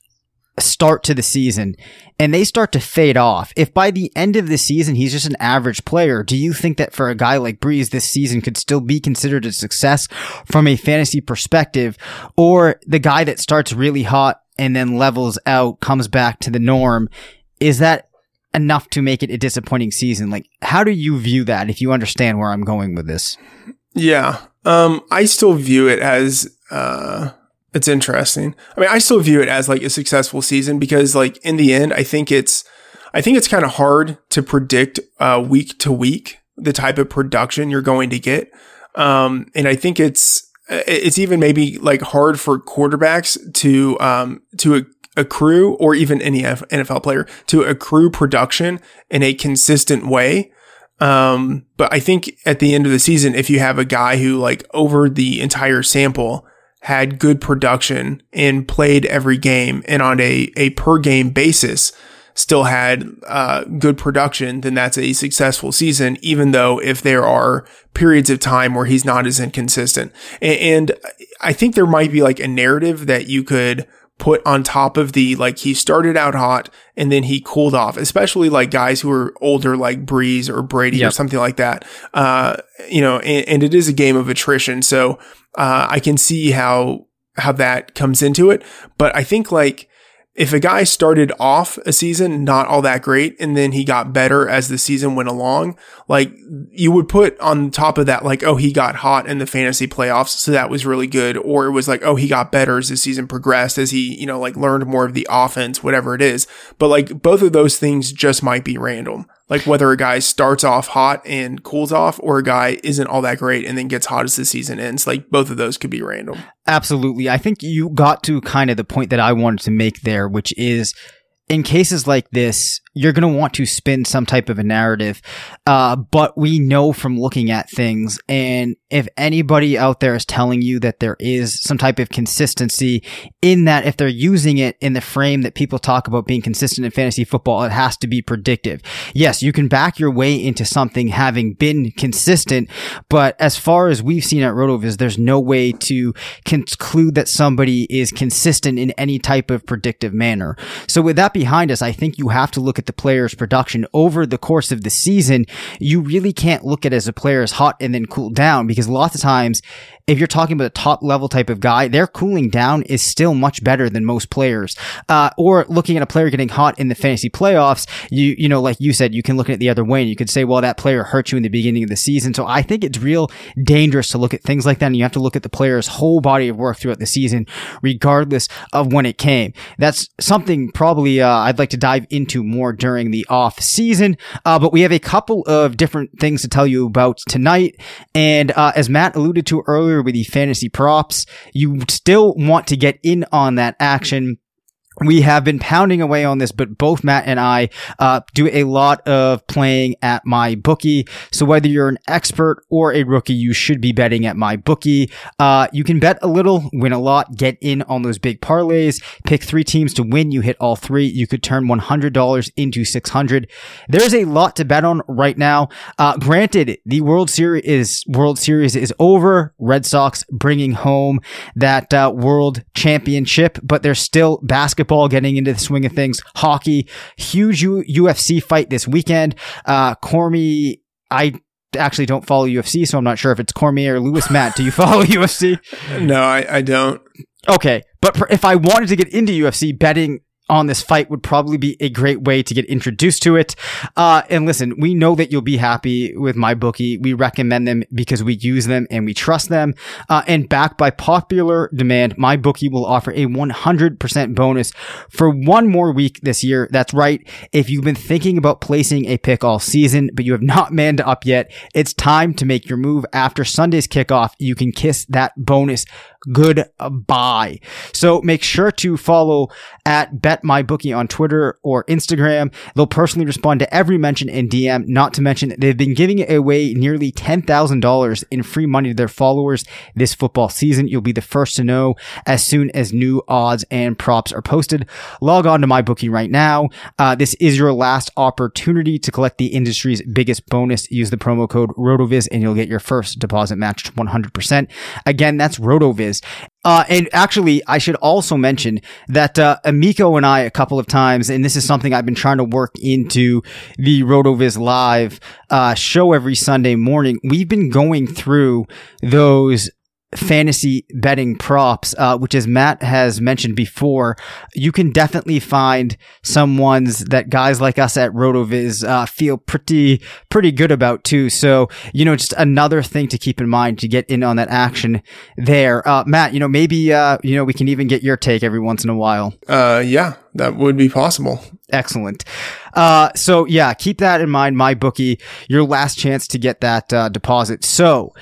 start to the season and they start to fade off. If by the end of the season he's just an average player, do you think that for a guy like Brees, this season could still be considered a success from a fantasy perspective? Or the guy that starts really hot and then levels out, comes back to the norm? Is that enough to make it a disappointing season? Like, how do you view that if you understand where I'm going with this? Yeah. Um, I still view it as, uh, it's interesting. I mean, I still view it as like a successful season because like in the end, I think it's, I think it's kind of hard to predict uh, week to week the type of production you're going to get. Um, and I think it's, it's even maybe like hard for quarterbacks to, um, to accrue or even any NFL player to accrue production in a consistent way. Um, but I think at the end of the season, if you have a guy who like over the entire sample had good production and played every game and on a, a per game basis still had uh, good production, then that's a successful season, even though if there are periods of time where he's not as inconsistent. And, and I think there might be like a narrative that you could put on top of the like he started out hot and then he cooled off, especially like guys who are older like Brees or Brady yep. or something like that. Uh, you know, and, and, it is a game of attrition. So uh, I can see how how that comes into it. But I think like if a guy started off a season not all that great and then he got better as the season went along, like you would put on top of that, like, oh, he got hot in the fantasy playoffs. So that was really good. Or it was like, oh, he got better as the season progressed, as he, you know, like learned more of the offense, whatever it is. But like both of those things just might be random. Like whether a guy starts off hot and cools off or a guy isn't all that great and then gets hot as the season ends. Like both of those could be random. Absolutely. I think you got to kind of the point that I wanted to make there, which is in cases like this, you're going to want to spin some type of a narrative. Uh, but we know from looking at things, and if anybody out there is telling you that there is some type of consistency in that, if they're using it in the frame that people talk about being consistent in fantasy football, it has to be predictive. Yes, you can back your way into something having been consistent, but as far as we've seen at RotoViz, there's no way to conclude that somebody is consistent in any type of predictive manner. So with that behind us, I think you have to look at the player's production over the course of the season, you really can't look at it as a player is hot and then cool down because lots of times if you're talking about a top level type of guy, their cooling down is still much better than most players. Uh, or looking at a player getting hot in the fantasy playoffs, you, you know, like you said, you can look at it the other way and you could say, well, that player hurt you in the beginning of the season. So I think it's real dangerous to look at things like that. And you have to look at the player's whole body of work throughout the season, regardless of when it came. That's something probably, uh, I'd like to dive into more during the off season. Uh, but we have a couple of different things to tell you about tonight. And, uh, as Matt alluded to earlier, with the fantasy props, you still want to get in on that action we have been pounding away on this, but both Matt and I uh, do a lot of playing at MyBookie. So whether you're an expert or a rookie, you should be betting at MyBookie. Uh, you can bet a little, win a lot, get in on those big parlays. Pick three teams to win. You hit all three. You could turn one hundred dollars into six hundred. There's a lot to bet on right now. Uh, granted, the World Series is World Series is over. Red Sox bringing home that uh, World Championship, but there's still basketball basketball getting into the swing of things, hockey, huge U- UFC fight this weekend. Uh, Cormy, I actually don't follow UFC, so I'm not sure if it's Cormier or Lewis Matt. Do you [LAUGHS] follow UFC? No, I, I don't. Okay. But if I wanted to get into UFC, betting on this fight would probably be a great way to get introduced to it. Uh, and listen, we know that you'll be happy with MyBookie. We recommend them because we use them and we trust them. Uh, and backed by popular demand, MyBookie will offer a 100% bonus for one more week this year. That's right. If you've been thinking about placing a pick all season, but you have not manned up yet, it's time to make your move after Sunday's kickoff. You can kiss that bonus goodbye. So make sure to follow at BetMyBookie on Twitter or Instagram. They'll personally respond to every mention in DM. Not to mention they've been giving away nearly $10,000 in free money to their followers this football season. You'll be the first to know as soon as new odds and props are posted. Log on to MyBookie right now. Uh, this is your last opportunity to collect the industry's biggest bonus. Use the promo code RotoViz and you'll get your first deposit matched 100%. Again, that's RotoViz is. Uh, and actually, I should also mention that uh, Amico and I a couple of times, and this is something I've been trying to work into the RotoViz Live uh, show every Sunday morning. We've been going through those fantasy betting props, uh, which as Matt has mentioned before, you can definitely find some ones that guys like us at RotoViz uh, feel pretty pretty good about too. So you know, just another thing to keep in mind to get in on that action there. Uh, Matt, you know, maybe uh, you know we can even get your take every once in a while. Uh, yeah, that would be possible. Excellent. Uh, so yeah, keep that in mind. MyBookie, your last chance to get that uh, deposit. So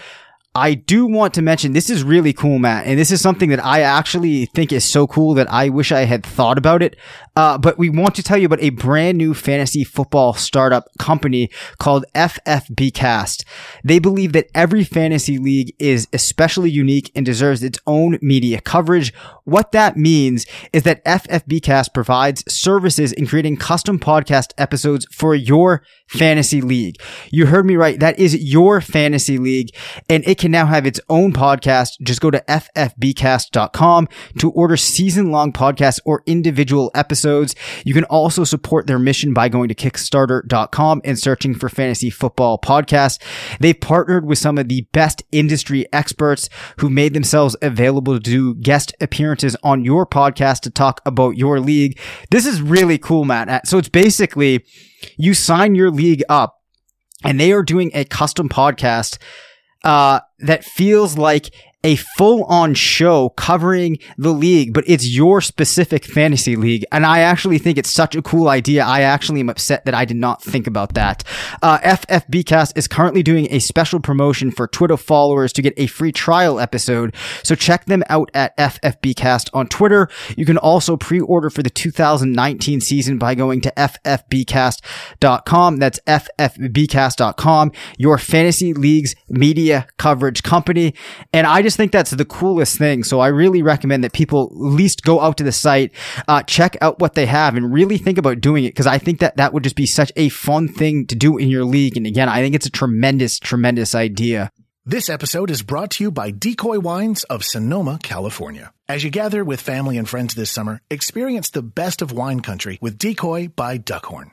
I do want to mention this is really cool, Matt, and this is something that I actually think is so cool that I wish I had thought about it. Uh, but we want to tell you about a brand new fantasy football startup company called FFBcast. They believe that every fantasy league is especially unique and deserves its own media coverage. What that means is that FFBcast provides services in creating custom podcast episodes for your fantasy league. You heard me right. That is your fantasy league and it can now have its own podcast. Just go to ffbcast.com to order season long podcasts or individual episodes. You can also support their mission by going to kickstarter.com and searching for fantasy football podcasts. They've partnered with some of the best industry experts who made themselves available to do guest appearances on your podcast to talk about your league. This is really cool, Matt. Uh, so it's basically you sign your league up and they are doing a custom podcast uh, that feels like a full on show covering the league, but it's your specific fantasy league. And I actually think it's such a cool idea. I actually am upset that I did not think about that. Uh, FFBcast is currently doing a special promotion for Twitter followers to get a free trial episode. So check them out at FFBcast on Twitter. You can also pre-order for the 2019 season by going to ffbcast.com. That's ffbcast.com, your fantasy leagues media coverage company. And I just just think that's the coolest thing. So I really recommend that people at least go out to the site, uh, check out what they have and really think about doing it. Cause I think that that would just be such a fun thing to do in your league. And again, I think it's a tremendous, tremendous idea. This episode is brought to you by Decoy Wines of Sonoma, California. As you gather with family and friends this summer, experience the best of wine country with Decoy by Duckhorn.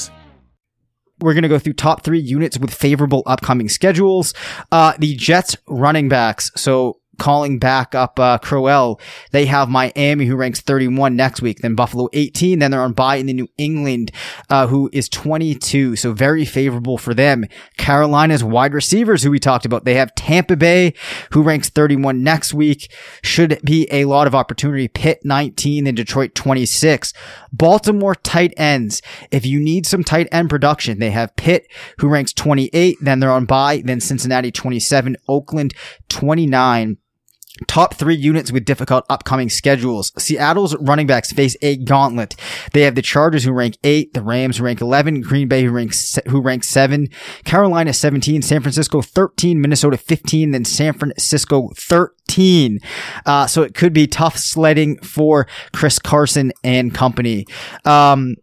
We're going to go through top three units with favorable upcoming schedules. Uh, the Jets running backs. So calling back up uh, Crowell. They have Miami, who ranks 31 next week, then Buffalo 18. Then they're on bye in the New England, uh, who is 22. So very favorable for them. Carolina's wide receivers, who we talked about, they have Tampa Bay, who ranks 31 next week. Should be a lot of opportunity. Pitt 19 and Detroit 26. Baltimore tight ends. If you need some tight end production, they have Pitt, who ranks 28. Then they're on bye. Then Cincinnati 27, Oakland 29. Top three units with difficult upcoming schedules. Seattle's running backs face a gauntlet. They have the Chargers who rank eight, the Rams who rank 11, Green Bay who ranks, who ranks seven, Carolina 17, San Francisco 13, Minnesota 15, then San Francisco 13. Uh, so it could be tough sledding for Chris Carson and company. Um,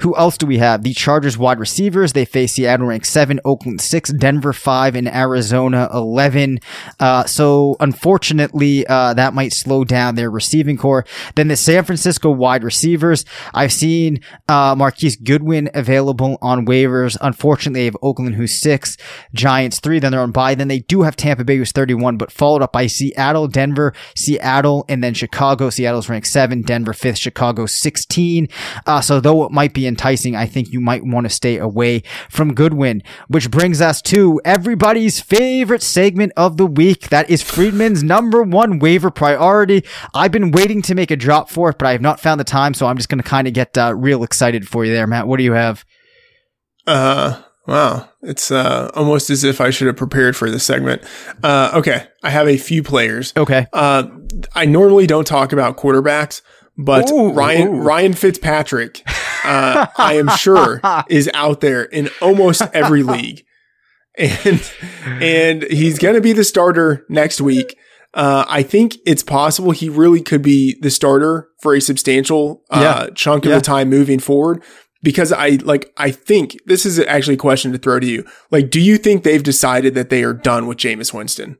who else do we have? The Chargers wide receivers. They face Seattle rank seven, Oakland six, Denver five, and Arizona 11. Uh, so unfortunately, uh, that might slow down their receiving core. Then the San Francisco wide receivers. I've seen, uh, Marquise Goodwin available on waivers. Unfortunately, they have Oakland who's six, Giants three, then they're on bye. Then they do have Tampa Bay who's 31, but followed up by Seattle, Denver, Seattle, and then Chicago. Seattle's ranked seven, Denver fifth, Chicago 16. Uh, so though it might be enticing, I think you might want to stay away from Goodwin, which brings us to everybody's favorite segment of the week. That is Freedman's number one waiver priority. I've been waiting to make a drop for it, but I have not found the time. So I'm just going to kind of get uh, real excited for you there, Matt. What do you have? Uh, wow. It's uh, almost as if I should have prepared for this segment. Uh, okay. I have a few players. Okay. Uh, I normally don't talk about quarterbacks, but Ooh, Ryan ooh. Ryan Fitzpatrick, uh, I am sure, is out there in almost every league, and and he's going to be the starter next week. Uh, I think it's possible he really could be the starter for a substantial uh, Yeah. chunk of Yeah. the time moving forward. Because I like, I think this is actually a question to throw to you. Like, do you think they've decided that they are done with Jameis Winston?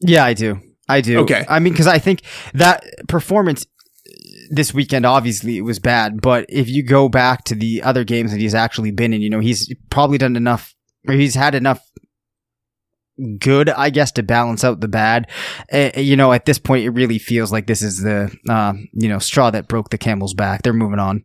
Yeah, I do. I do. Okay. I mean, because I think that performance this weekend, obviously, it was bad. But if you go back to the other games that he's actually been in, you know, he's probably done enough, or he's had enough good, I guess, to balance out the bad. Uh, you know, at this point, it really feels like this is the, uh, you know, straw that broke the camel's back. They're moving on.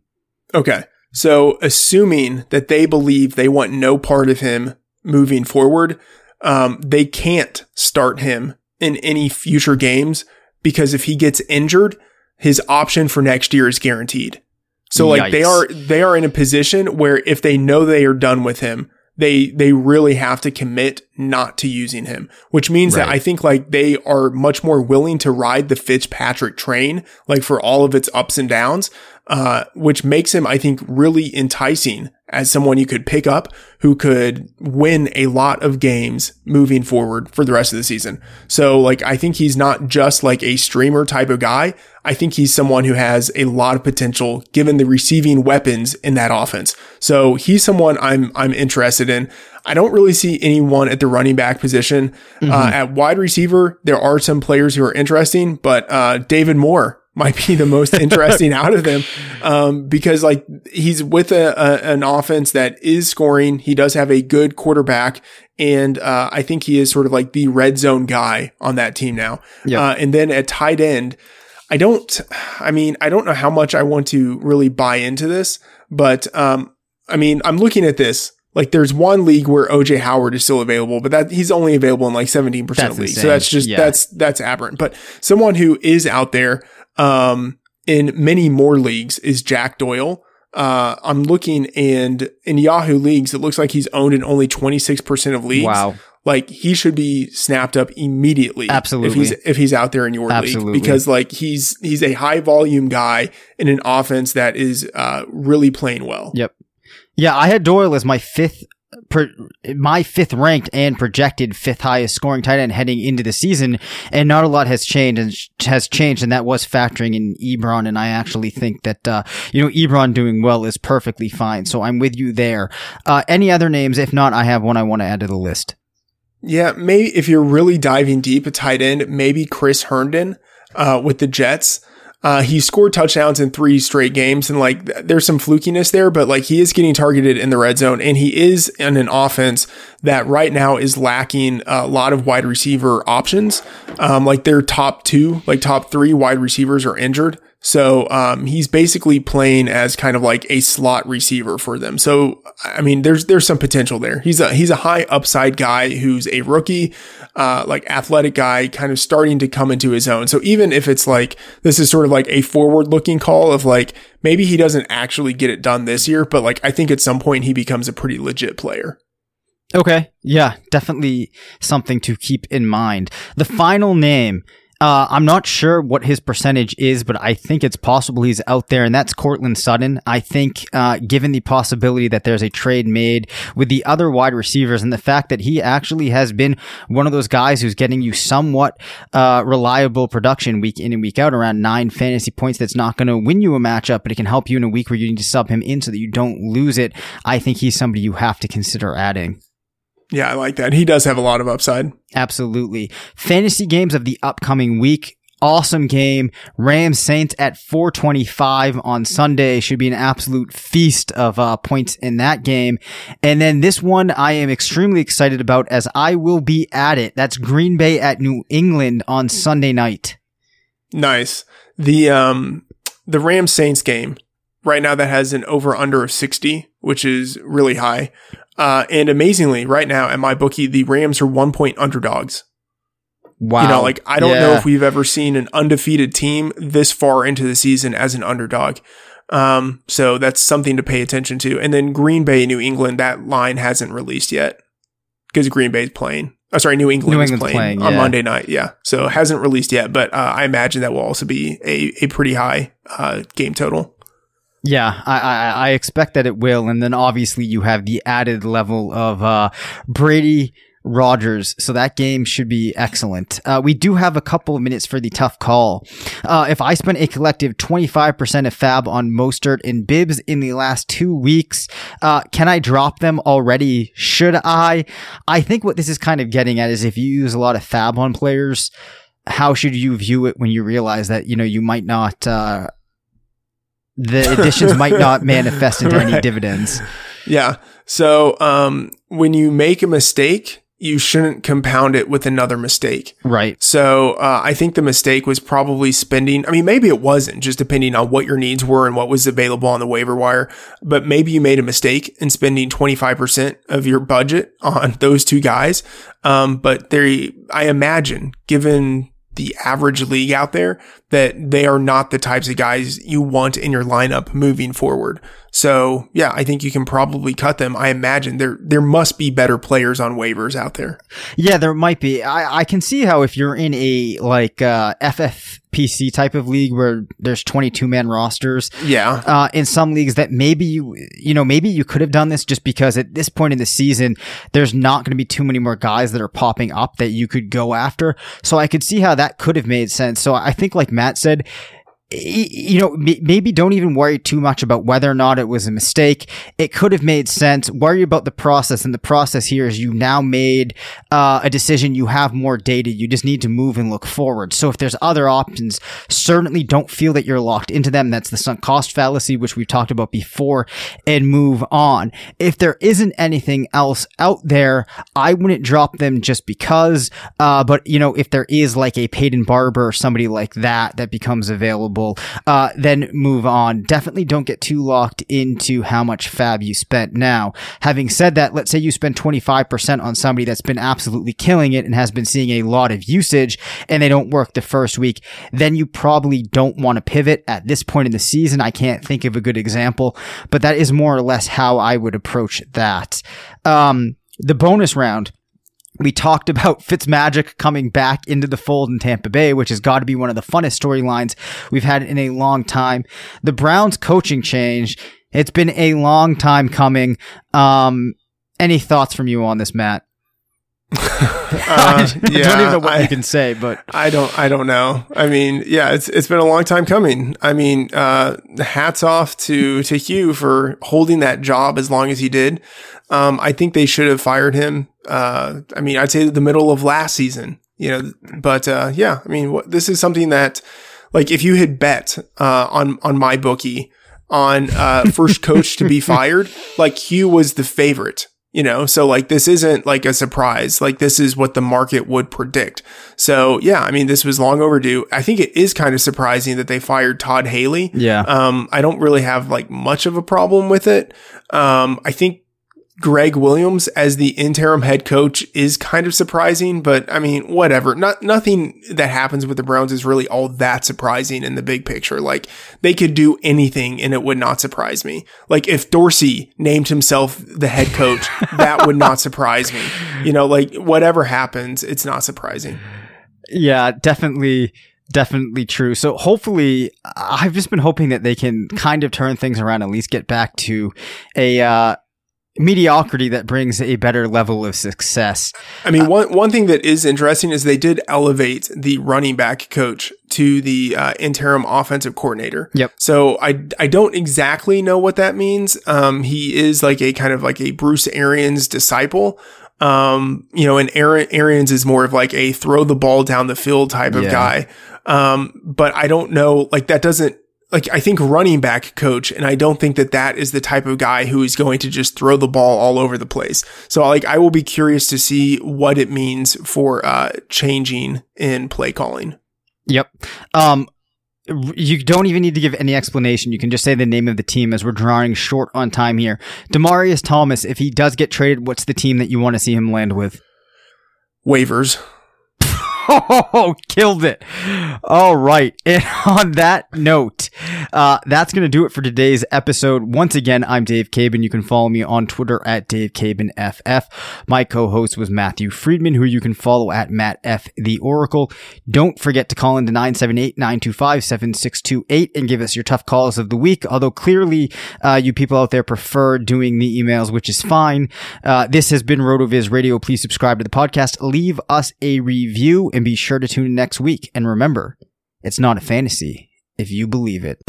Okay. So, assuming that they believe they want no part of him moving forward, um, they can't start him in any future games because if he gets injured, his option for next year is guaranteed. So, like they are they are in a position where if they know they are done with him, they they really have to commit not to using him, which means that I think like they are much more willing to ride the Fitzpatrick train, like for all of its ups and downs, uh, which makes him, I think, really enticing as someone you could pick up who could win a lot of games moving forward for the rest of the season. So like, I think he's not just like a streamer type of guy. I think he's someone who has a lot of potential given the receiving weapons in that offense. So he's someone I'm, I'm interested in. I don't really see anyone at the running back position. Uh, at wide receiver, there are some players who are interesting, but, uh, David Moore might be the most [LAUGHS] interesting out of them. Um, because like he's with a, a, an offense that is scoring. He does have a good quarterback. And, uh, I think he is sort of like the red zone guy on that team now. Uh, and then at tight end, I don't, I mean, I don't know how much I want to really buy into this, but, um, I mean, I'm looking at this. Like there's one league where OJ Howard is still available, but that he's only available in like 17% That's of leagues. So that's just, Yeah. that's, that's aberrant. But someone who is out there, um, in many more leagues is Jack Doyle. Uh, I'm looking and in Yahoo leagues, it looks like he's owned in only 26% of leagues. Wow. Like he should be snapped up immediately. Absolutely. If he's, if he's out there in your Absolutely. league, because like he's, he's a high volume guy in an offense that is, uh, really playing well. Yep. Yeah, I had Doyle as my fifth, my fifth ranked and projected fifth highest scoring tight end heading into the season, and not a lot has changed and has changed, and that was factoring in Ebron. And I actually think that uh, you know Ebron doing well is perfectly fine. So I'm with you there. Uh, any other names? If not, I have one I want to add to the list. Yeah, maybe if you're really diving deep at tight end, maybe Chris Herndon uh, with the Jets. Uh, he scored touchdowns in three straight games, and like there's some flukiness there, but like he is getting targeted in the red zone, and he is in an offense that right now is lacking a lot of wide receiver options. Um, like their top two, like top three wide receivers are injured. So um, he's basically playing as kind of like a slot receiver for them. So I mean, there's there's some potential there. He's a he's a high upside guy who's a rookie, uh, like athletic guy, kind of starting to come into his own. So even if it's like this is sort of like a forward looking call of like maybe he doesn't actually get it done this year, but like I think at some point he becomes a pretty legit player. Okay. Yeah, definitely something to keep in mind. The final name, uh, I'm not sure what his percentage is, but I think it's possible he's out there, and that's Courtland Sutton. I think, uh, given the possibility that there's a trade made with the other wide receivers and the fact that he actually has been one of those guys who's getting you somewhat, uh, reliable production week in and week out around nine fantasy points that's not going to win you a matchup, but it can help you in a week where you need to sub him in so that you don't lose it. I think he's somebody you have to consider adding. Yeah, I like that. He does have a lot of upside. Absolutely. Fantasy games of the upcoming week. Awesome game. Rams Saints at 425 on Sunday should be an absolute feast of uh, points in that game. And then this one I am extremely excited about as I will be at it. That's Green Bay at New England on Sunday night. Nice. The um the Rams Saints game right now that has an over under of 60, which is really high. Uh and amazingly, right now at MyBookie, the Rams are one point underdogs. Wow. You know, like I don't know if we've ever seen an undefeated team this far into the season as an underdog. Um, so that's something to pay attention to. And then Green Bay, New England, that line hasn't released yet because Green Bay's playing. Oh, sorry, New England New is England's playing, playing, on yeah. Monday night. Yeah, so hasn't released yet, but uh, I imagine that will also be a a pretty high uh, game total. Yeah, I, I I expect that it will, and then obviously you have the added level of uh, Brady Rodgers. So that game should be excellent. Uh, we do have a couple of minutes for the tough call. Uh, if I spent a collective 25% of fab on Mostert and Bibbs in the last two weeks, uh, can I drop them already? Should I? I think what this is kind of getting at is if you use a lot of fab on players, how should you view it when you realize that, you know, you might not, uh, the [LAUGHS] additions might not manifest into any dividends. Yeah. So um, when you make a mistake, you shouldn't compound it with another mistake. Right. So uh, I think the mistake was probably spending. I mean, maybe it wasn't, just depending on what your needs were and what was available on the waiver wire. But maybe you made a mistake in spending 25% of your budget on [LAUGHS] those two guys. Um, but they, I imagine, given the average league out there, that they are not the types of guys you want in your lineup moving forward. So yeah, I think you can probably cut them. I imagine there there must be better players on waivers out there. Yeah, there might be. I, I can see how if you're in a like uh, FFPC type of league where there's 22 man rosters, Yeah. uh, in some leagues that maybe you, you know, maybe you could have done this just because at this point in the season, there's not going to be too many more guys that are popping up that you could go after. So I could see how that could have made sense. So I think, like Matt said, you know, maybe don't even worry too much about whether or not it was a mistake. It could have made sense. Worry about the process. And the process here is you now made uh, a decision. You have more data. You just need to move and look forward. So if there's other options, certainly don't feel that you're locked into them. That's the sunk cost fallacy, which we've talked about before, and move on. If there isn't anything else out there, I wouldn't drop them just because. Uh, but you know, if there is like a Peyton Barber or somebody like that that becomes available, uh, then move on. Definitely don't get too locked into how much fab you spent. Now, having said that, let's say you spend 25% on somebody that's been absolutely killing it and has been seeing a lot of usage and they don't work the first week, then you probably don't want to pivot at this point in the season. I can't think of a good example, but that is more or less how I would approach that. Um, the bonus round we talked about Fitzmagic coming back into the fold in Tampa Bay, which has got to be one of the funnest storylines we've had in a long time. The Browns coaching change. It's been a long time coming. Um, any thoughts from you on this, Matt? [LAUGHS] [LAUGHS] Uh, I don't even know what I- you can say, but I don't I don't know. I mean, yeah, it's it's been a long time coming. I mean, uh hats off to to Hue for holding that job as long as he did. Um I think they should have fired him. Uh I mean, I'd say the middle of last season, you know, but uh yeah, I mean, what, this is something that like if you had bet uh on on MyBookie on uh first coach to be [LAUGHS] fired, like Hue was the favorite you know? So like this isn't like a surprise. Like this is what the market would predict. So yeah i mean this was long overdue. I think it is kind of surprising that they fired todd haley. Yeah. um i don't really have like much of a problem with it. Um i think Gregg Williams as the interim head coach is kind of surprising, but I mean, whatever. Not nothing that happens with the Browns is really all that surprising in the big picture. Like they could do anything and it would not surprise me. Like if Dorsey named himself the head coach, [LAUGHS] that would not surprise me. You know, like whatever happens, it's not surprising. Yeah, definitely, definitely true. So hopefully, I've just been hoping that they can kind of turn things around, at least get back to a uh, mediocrity that brings a better level of success. I mean, one one thing that is interesting is they did elevate the running back coach to the uh, interim offensive coordinator. Yep. So I I don't exactly know what that means. Um, he is like a kind of like a Bruce Arians disciple. Um, you know, and Aaron Arians is more of like a throw the ball down the field type of Yeah. guy. Um, but I don't know, like that doesn't like I think running back coach, and I don't think that that is the type of guy who is going to just throw the ball all over the place. So like I will be curious to see what it means for uh changing in play calling. Yep. Um, you don't even need to give any explanation. You can just say the name of the team as we're drawing short on time here. Demaryius Thomas, if he does get traded, what's the team that you want to see him land with? Waivers. [LAUGHS] Killed it. All right. [LAUGHS] And on that note, uh, that's going to do it for today's episode. Once again, I'm Dave Caban. You can follow me on Twitter at Dave Caban FF. My co-host was Matthew Freedman, who you can follow at Matt F. The Oracle. Don't forget to call into 978-925-7628 and give us your tough calls of the week. Although clearly, uh, you people out there prefer doing the emails, which is fine. Uh, this has been RotoViz Radio. Please subscribe to the podcast. Leave us a review and be sure to tune in next week. And remember, it's not a fantasy if you believe it.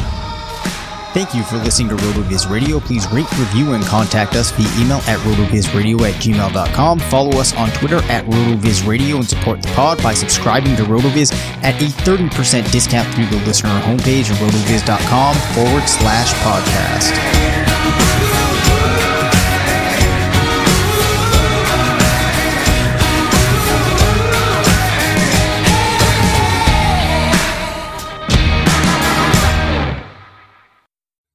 Thank you for listening to RotoViz Radio. Please rate, review, and contact us via email at rotovizradio at gmail.com. Follow us on Twitter at RotoViz Radio and support the pod by subscribing to RotoViz at a 30% discount through the listener homepage at rotoviz.com forward slash podcast.